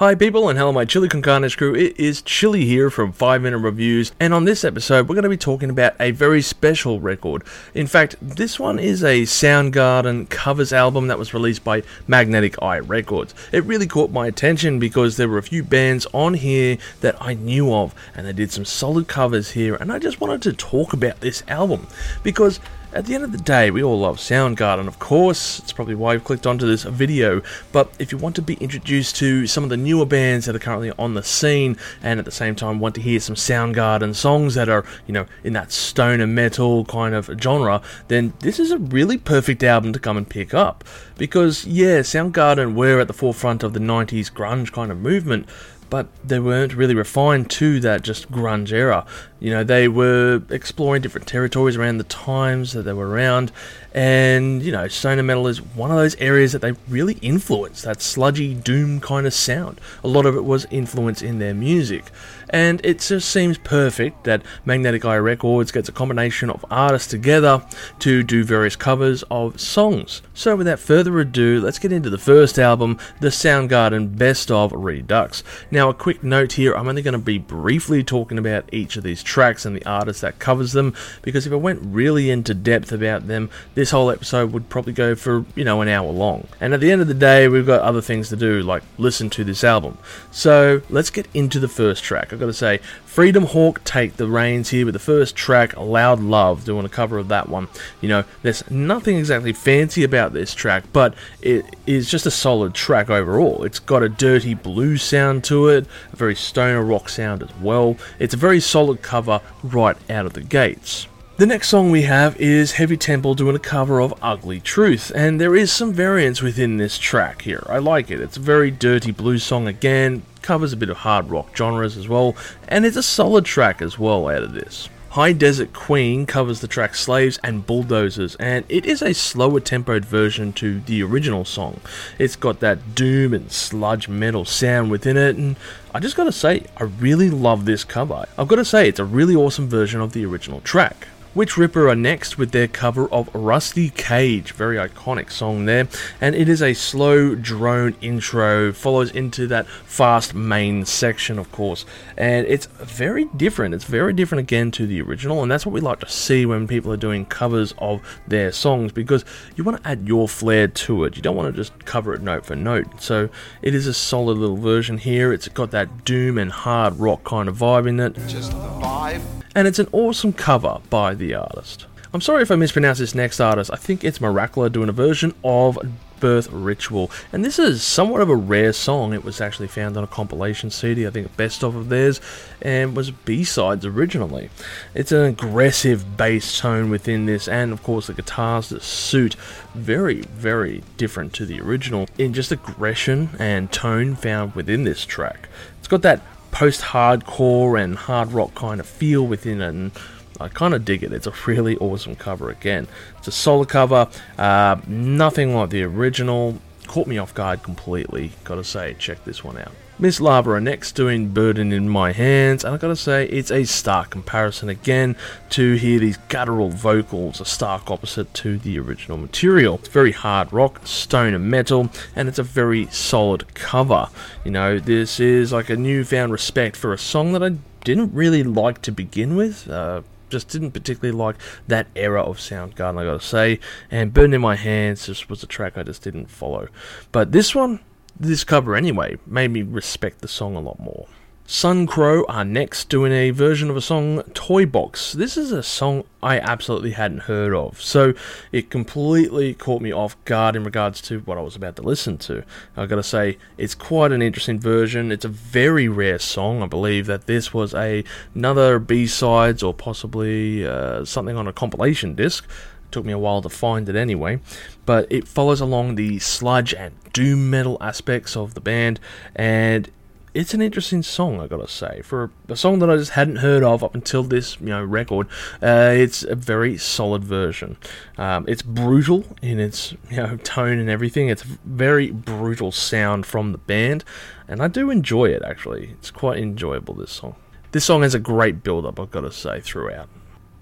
Hi people and hello my Chili Con Carnage crew, it is Chili here from 5 Minute Reviews and on this episode we're going to be talking about a very special record. In fact, this one is a Soundgarden covers album that was released by Magnetic Eye Records. It really caught my attention because there were a few bands on here that I knew of and they did some solid covers here and I just wanted to talk about this album because at the end of the day, we all love Soundgarden, of course. It's probably why you've clicked onto this video. But if you want to be introduced to some of the newer bands that are currently on the scene, and at the same time want to hear some Soundgarden songs that are, you know, in that stoner metal kind of genre, then this is a really perfect album to come and pick up. Because, yeah, Soundgarden were at the forefront of the 90s grunge kind of movement, but they weren't really refined to that just grunge era. You know, they were exploring different territories around the times that they were around, and you know, stoner metal is one of those areas that they really influenced that sludgy doom kind of sound. A lot of it was influence in their music, and it just seems perfect that Magnetic Eye Records gets a combination of artists together to do various covers of songs. So, without further ado, let's get into the first album, the Soundgarden Best of Redux. Now, a quick note here: I'm only going to be briefly talking about each of these tracks and the artist that covers them because if I went really into depth about them, this whole episode would probably go for, you know, an hour long. And at the end of the day, we've got other things to do, like listen to this album. So let's get into the first track. I've got to say, Freedom Hawk take the reins here with the first track, Loud Love, doing a cover of that one. You know, there's nothing exactly fancy about this track, but it is just a solid track overall. It's got a dirty blues sound to it, a very stoner rock sound as well. It's a very solid cover right out of the gates. The next song we have is Heavy Temple doing a cover of Ugly Truth, and there is some variance within this track here. I like it. It's a very dirty blues song again, covers a bit of hard rock genres as well, and it's a solid track as well out of this. High Desert Queen covers the track Slaves and Bulldozers, and it is a slower tempoed version to the original song. It's got that doom and sludge metal sound within it, and I just gotta say, I really love this cover. I've gotta say, it's a really awesome version of the original track. Witch Ripper are next with their cover of Rusty Cage, very iconic song there, and it is a slow drone intro, follows into that fast main section, of course, and it's very different. It's very different again to the original, and that's what we like to see when people are doing covers of their songs because you want to add your flair to it. You don't want to just cover it note for note. So it is a solid little version here. It's got that doom and hard rock kind of vibe in it. Just the vibe and it's an awesome cover by the artist. I'm sorry if I mispronounce this next artist, I think it's Miracula doing a version of Birth Ritual, and this is somewhat of a rare song. It was actually found on a compilation CD, I think best of of theirs, and was B-sides originally. It's an aggressive bass tone within this, and of course the guitars that suit very, very different to the original in just aggression and tone found within this track. It's got that post-hardcore and hard rock kind of feel within it, and I kind of dig it. It's a really awesome cover again. It's a solo cover, uh, nothing like the original. Caught me off guard completely. Gotta say, check this one out. Miss Lava are next doing Burden in My Hands, and I gotta say, it's a stark comparison again to hear these guttural vocals, a stark opposite to the original material. It's very hard rock, stone and metal, and it's a very solid cover. You know, this is like a newfound respect for a song that I didn't really like to begin with. Uh, just didn't particularly like that era of Soundgarden, I gotta say. And Burn in My Hands just was a track I just didn't follow. But this one, this cover anyway made me respect the song a lot more. Sun Crow are next doing a version of a song, Toy Box. This is a song I absolutely hadn't heard of, so it completely caught me off guard in regards to what I was about to listen to. I gotta say, it's quite an interesting version. It's a very rare song. I believe that this was a another B sides or possibly uh, something on a compilation disc. Took me a while to find it anyway, but it follows along the sludge and doom metal aspects of the band, and it's an interesting song, I gotta say. For a song that I just hadn't heard of up until this, you know, record, uh, it's a very solid version. Um, it's brutal in its, you know, tone and everything. It's very brutal sound from the band, and I do enjoy it actually. It's quite enjoyable. This song. This song has a great build-up, I've got to say, throughout.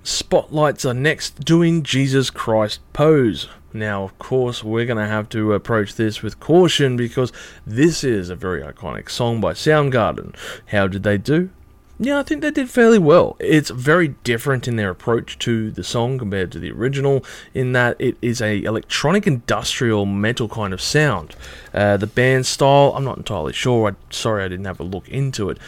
Spotlights are next doing Jesus Christ Pose. Now, of course, we're going to have to approach this with caution because this is a very iconic song by Soundgarden. How did they do? Yeah, I think they did fairly well. It's very different in their approach to the song compared to the original, in that it is a electronic industrial metal kind of sound. Uh, the band style, I'm not entirely sure. I, sorry, I didn't have a look into it,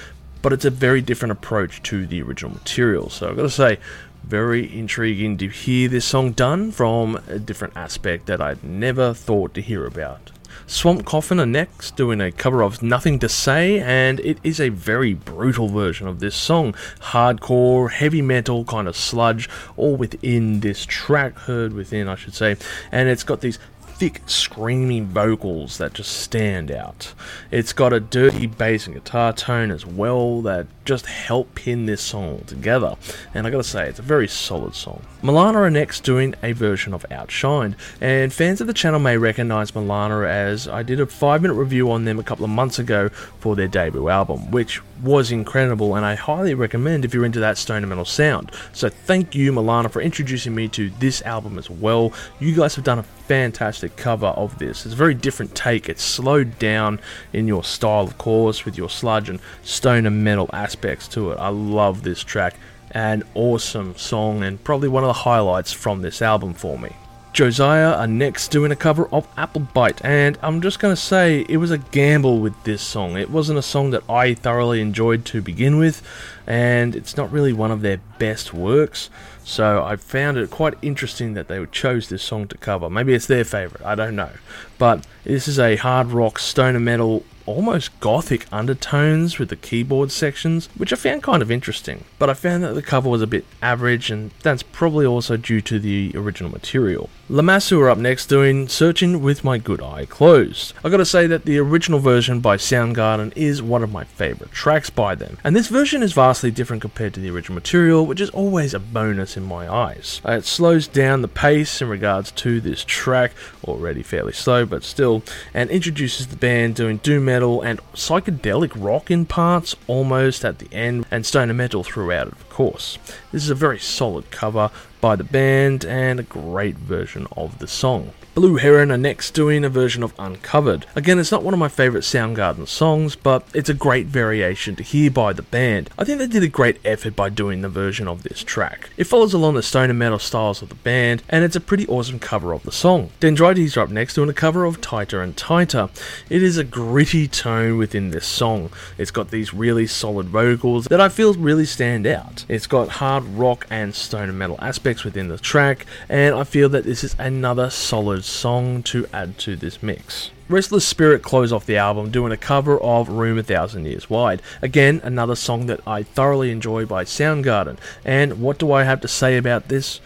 but it's a very different approach to the original material. So I've got to say, very intriguing to hear this song done from a different aspect that I'd never thought to hear about. Swamp Coffin are next, doing a cover of Nothing to Say, and it is a very brutal version of this song. Hardcore, heavy metal, kind of sludge, all within this track, heard within, I should say, and it's got these thick, screaming vocals that just stand out. It's got a dirty bass and guitar tone as well that just help pin this song together. And I gotta say, it's a very solid song. Milana are next doing a version of Outshined, and fans of the channel may recognize Milana as I did a 5 minute review on them a couple of months ago for their debut album, which was incredible and I highly recommend if you're into that stoner metal sound. So thank you Milana for introducing me to this album as well. You guys have done a fantastic cover of this. It's a very different take. It's slowed down in your style, of course, with your sludge and stoner metal aspects to it. I love this track. An awesome song and probably one of the highlights from this album for me. Josiah are next doing a cover of Apple Bite, and I'm just going to say it was a gamble with this song. It wasn't a song that I thoroughly enjoyed to begin with, and it's not really one of their best works. So I found it quite interesting that they chose this song to cover. Maybe it's their favourite, I don't know. But this is a hard rock, stoner metal almost gothic undertones with the keyboard sections, which I found kind of interesting. But I found that the cover was a bit average, and that's probably also due to the original material. Lamassu are up next doing Searching with My Good Eye Closed. I gotta say that the original version by Soundgarden is one of my favourite tracks by them, and this version is vastly different compared to the original material, which is always a bonus in my eyes. Uh, it slows down the pace in regards to this track, already fairly slow, but still, and introduces the band doing doom metal and psychedelic rock in parts almost at the end, and stoner metal throughout, of course. This is a very solid cover by the band and a great version of the song. Blue Heron are next doing a version of Uncovered. Again, it's not one of my favourite Soundgarden songs, but it's a great variation to hear by the band. I think they did a great effort by doing the version of this track. It follows along the stoner metal styles of the band, and it's a pretty awesome cover of the song. Dendrites are up next doing a cover of Tighter and Tighter. It is a gritty tone within this song. It's got these really solid vocals that I feel really stand out. It's got hard rock and stoner metal aspects within the track, and I feel that this is another solid song to add to this mix. Restless Spirit close off the album doing a cover of Room a Thousand Years Wide. Again, another song that I thoroughly enjoy by Soundgarden. And what do I have to say about this?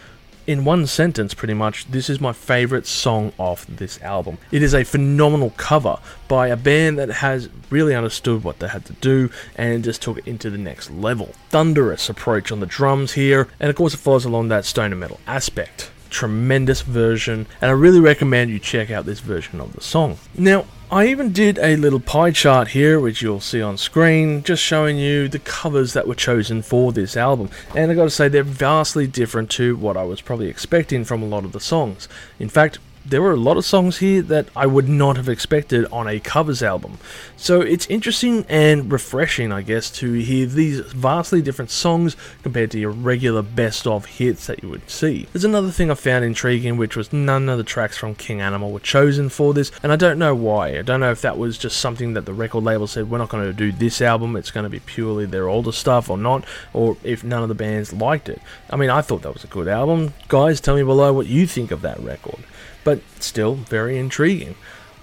in one sentence, pretty much, this is my favourite song off this album. It is a phenomenal cover by a band that has really understood what they had to do and just took it into the next level. Thunderous approach on the drums here, and of course, it follows along that stoner metal aspect tremendous version, and I really recommend you check out this version of the song. Now, I even did a little pie chart here, which you'll see on screen, just showing you the covers that were chosen for this album. And I gotta say, they're vastly different to what I was probably expecting from a lot of the songs. In fact, there were a lot of songs here that I would not have expected on a covers album. So it's interesting and refreshing, I guess, to hear these vastly different songs compared to your regular best of hits that you would see. There's another thing I found intriguing, which was none of the tracks from King Animal were chosen for this, and I don't know why. I don't know if that was just something that the record label said, we're not going to do this album, it's going to be purely their older stuff or not, or if none of the bands liked it. I mean, I thought that was a good album. Guys, tell me below what you think of that record but still very intriguing.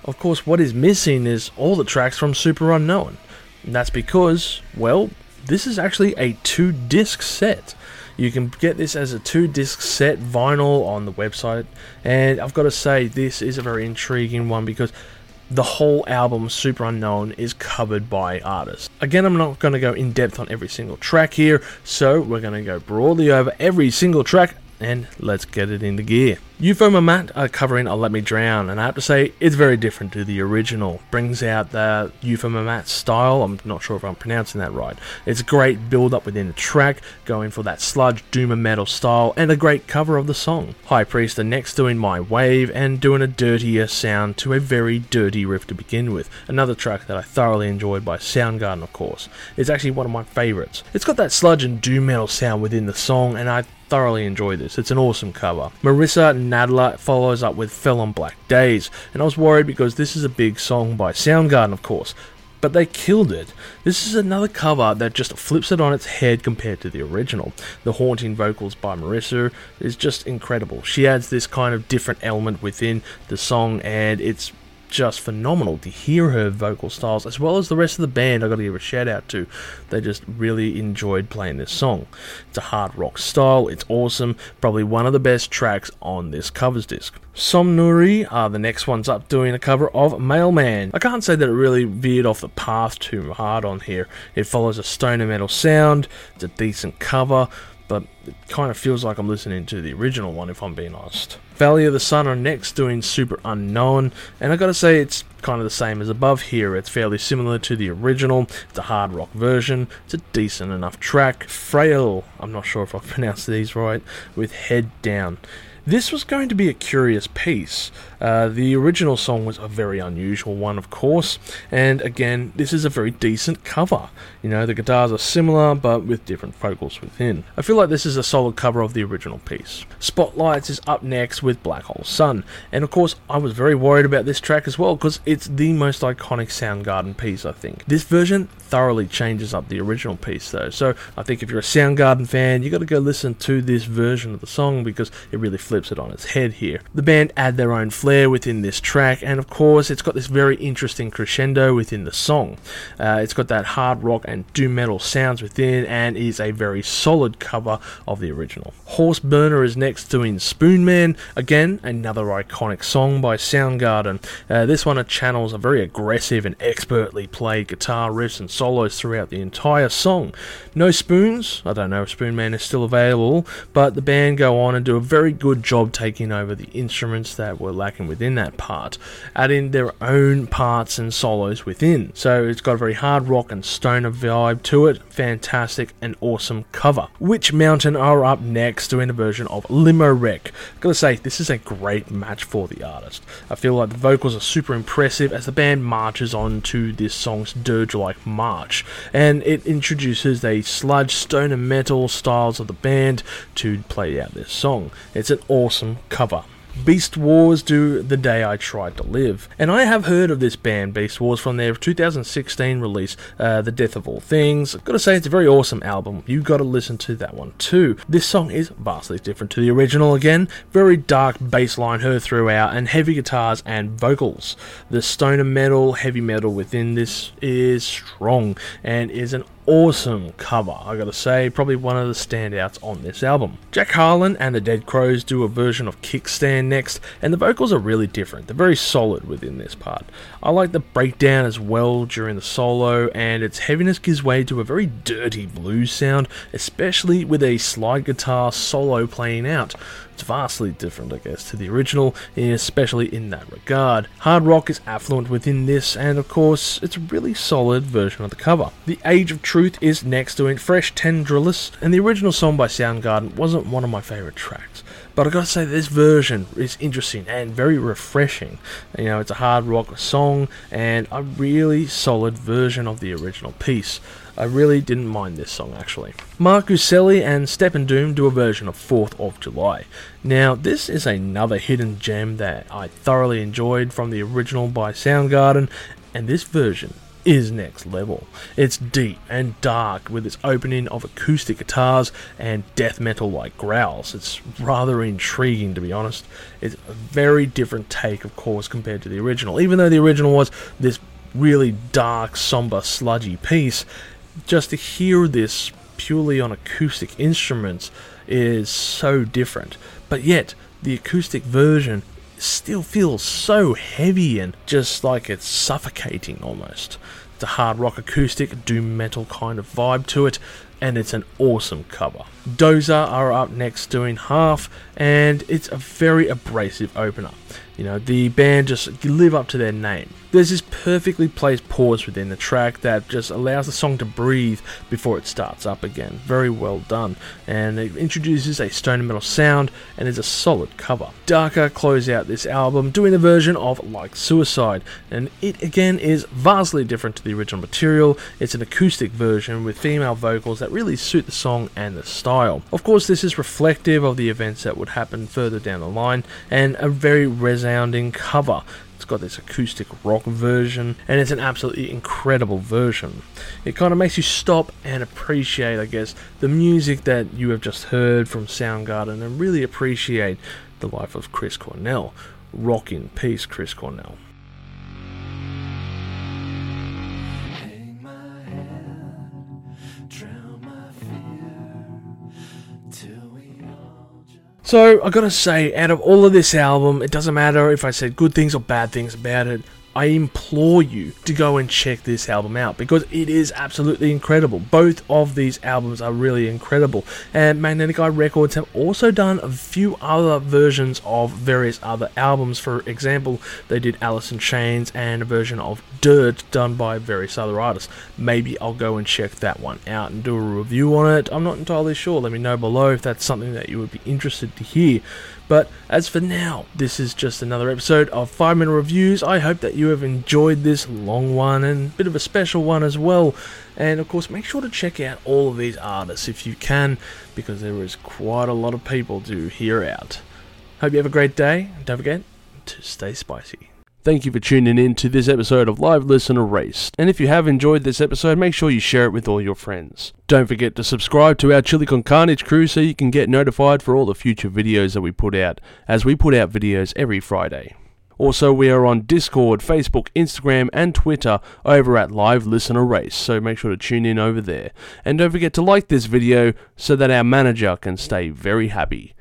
Of course, what is missing is all the tracks from Superunknown. And that's because, well, this is actually a two disc set. You can get this as a two disc set vinyl on the website, and I've got to say, this is a very intriguing one because the whole album, Superunknown, is covered by artists. Again, I'm not going to go in depth on every single track here, so we're going to go broadly over every single track and let's get it into gear. Ufomammut are covering I Let Me Drown, and I have to say, it's very different to the original. Brings out the Ufomammut style, I'm not sure if I'm pronouncing that right. It's a great build up within the track, going for that sludge doomer metal style, and a great cover of the song. High Priest are next doing My Wave, and doing a dirtier sound to a very dirty riff to begin with. Another track that I thoroughly enjoyed by Soundgarden, of course. It's actually one of my favourites. It's got that sludge and doom metal sound within the song, and I thoroughly enjoy this. It's an awesome cover. Marissa Nadler follows up with Fell on Black Days, and I was worried because this is a big song by Soundgarden, of course. But they killed it. This is another cover that just flips it on its head compared to the original. The haunting vocals by Marissa is just incredible. She adds this kind of different element within the song, and it's just phenomenal to hear her vocal styles as well as the rest of the band. I got to give a shout out to. They just really enjoyed playing this song. It's a hard rock style. It's awesome. Probably one of the best tracks on this covers disc. Somnuri are the next ones up doing a cover of Mailman. I can't say that it really veered off the path too hard on here. It follows a stoner metal sound. It's a decent cover but it kind of feels like I'm listening to the original one if I'm being honest. Valley of the Sun are next doing Superunknown, and I gotta say it's kind of the same as above here. It's fairly similar to the original. It's a hard rock version. It's a decent enough track. Frayle, I'm not sure if I've pronounced these right, with Head Down. This was going to be a curious piece. Uh, the original song was a very unusual one, of course, and again, this is a very decent cover. You know, the guitars are similar, but with different vocals within. I feel like this is a solid cover of the original piece. Spotlights is up next with Black Hole Sun, and of course, I was very worried about this track as well because it's the most iconic Soundgarden piece, I think. This version thoroughly changes up the original piece, though, so I think if you're a Soundgarden fan, you got to go listen to this version of the song because it really flips it on its head here. The band add their own flair within this track, and of course, it's got this very interesting crescendo within the song. Uh, it's got that hard rock and doom metal sounds within, and is a very solid cover of the original. Horse Burner is next doing Spoonman, again, another iconic song by Soundgarden. Uh, this one channels a very aggressive and expertly played guitar riffs and solos throughout the entire song. No spoons, I don't know if Spoonman is still available, but the band go on and do a very good job taking over the instruments that were lacking within that part, adding their own parts and solos within. So it's got a very hard rock and stoner vibe to it. Fantastic and awesome cover. Witch Mountain are up next doing a version of Limo Wreck. Gotta say, this is a great match for the artist. I feel like the vocals are super impressive as the band marches on to this song's dirge like march, and it introduces the sludge stoner metal styles of the band to play out this song. It's an awesome cover. Beastwars do The Day I Tried to Live. And I have heard of this band, Beastwars, from their 2016 release, uh, The Death of All Things. I've got to say, it's a very awesome album. You've got to listen to that one too. This song is vastly different to the original again. Very dark bass line heard throughout, and heavy guitars and vocals. The stoner metal, heavy metal within this is strong and is an awesome cover, I gotta say, probably one of the standouts on this album. Jack Harlon and the Dead Crows do a version of Kickstand next, and the vocals are really different. They're very solid within this part. I like the breakdown as well during the solo, and its heaviness gives way to a very dirty blues sound, especially with a slide guitar solo playing out. It's vastly different, I guess, to the original, especially in that regard. Hard rock is affluent within this, and of course, it's a really solid version of the cover. The Age of Truth is next doing Fresh Tendrils, and the original song by Soundgarden wasn't one of my favourite tracks. But I gotta say, this version is interesting and very refreshing. You know, it's a hard rock song and a really solid version of the original piece. I really didn't mind this song actually. Marc Urselli and Steppendoom do a version of 4th of July. Now, this is another hidden gem that I thoroughly enjoyed from the original by Soundgarden, and this version is next level. It's deep and dark with its opening of acoustic guitars and death metal like growls. It's rather intriguing to be honest. It's a very different take, of course, compared to the original. Even though the original was this really dark, somber, sludgy piece, just to hear this purely on acoustic instruments is so different. But yet, the acoustic version still feels so heavy and just like it's suffocating almost. It's a hard rock acoustic, doom metal kind of vibe to it. And it's an awesome cover. Dozer are up next doing half, and it's a very abrasive opener. You know, the band just live up to their name. There's this perfectly placed pause within the track that just allows the song to breathe before it starts up again. Very well done. And it introduces a stoner metal sound and is a solid cover. Darkher close out this album doing a version of Like Suicide, and it again is vastly different to the original material. It's an acoustic version with female vocals that really suit the song and the style. Of course, this is reflective of the events that would happen further down the line and a very resounding cover. It's got this acoustic rock version, and it's an absolutely incredible version. It kind of makes you stop and appreciate, I guess, the music that you have just heard from Soundgarden and really appreciate the life of Chris Cornell. Rock in peace, Chris Cornell. So I gotta say, out of all of this album, it doesn't matter if I said good things or bad things about it. I implore you to go and check this album out because it is absolutely incredible. Both of these albums are really incredible. And Magnetic Eye Records have also done a few other versions of various other albums. For example, they did Alice in Chains and a version of Dirt done by various other artists. Maybe I'll go and check that one out and do a review on it. I'm not entirely sure. Let me know below if that's something that you would be interested to hear. But as for now, this is just another episode of 5 Minute Reviews. I hope that you have enjoyed this long one and a bit of a special one as well. And of course, make sure to check out all of these artists if you can, because there is quite a lot of people to hear out. Hope you have a great day. Don't forget to stay spicy. Thank you for tuning in to this episode of Live Listen Erased. And if you have enjoyed this episode, make sure you share it with all your friends. Don't forget to subscribe to our Chili Con Carnage crew so you can get notified for all the future videos that we put out, as we put out videos every Friday. Also, we are on Discord, Facebook, Instagram, and Twitter over at Live Listen Erased, so make sure to tune in over there. And don't forget to like this video so that our manager can stay very happy.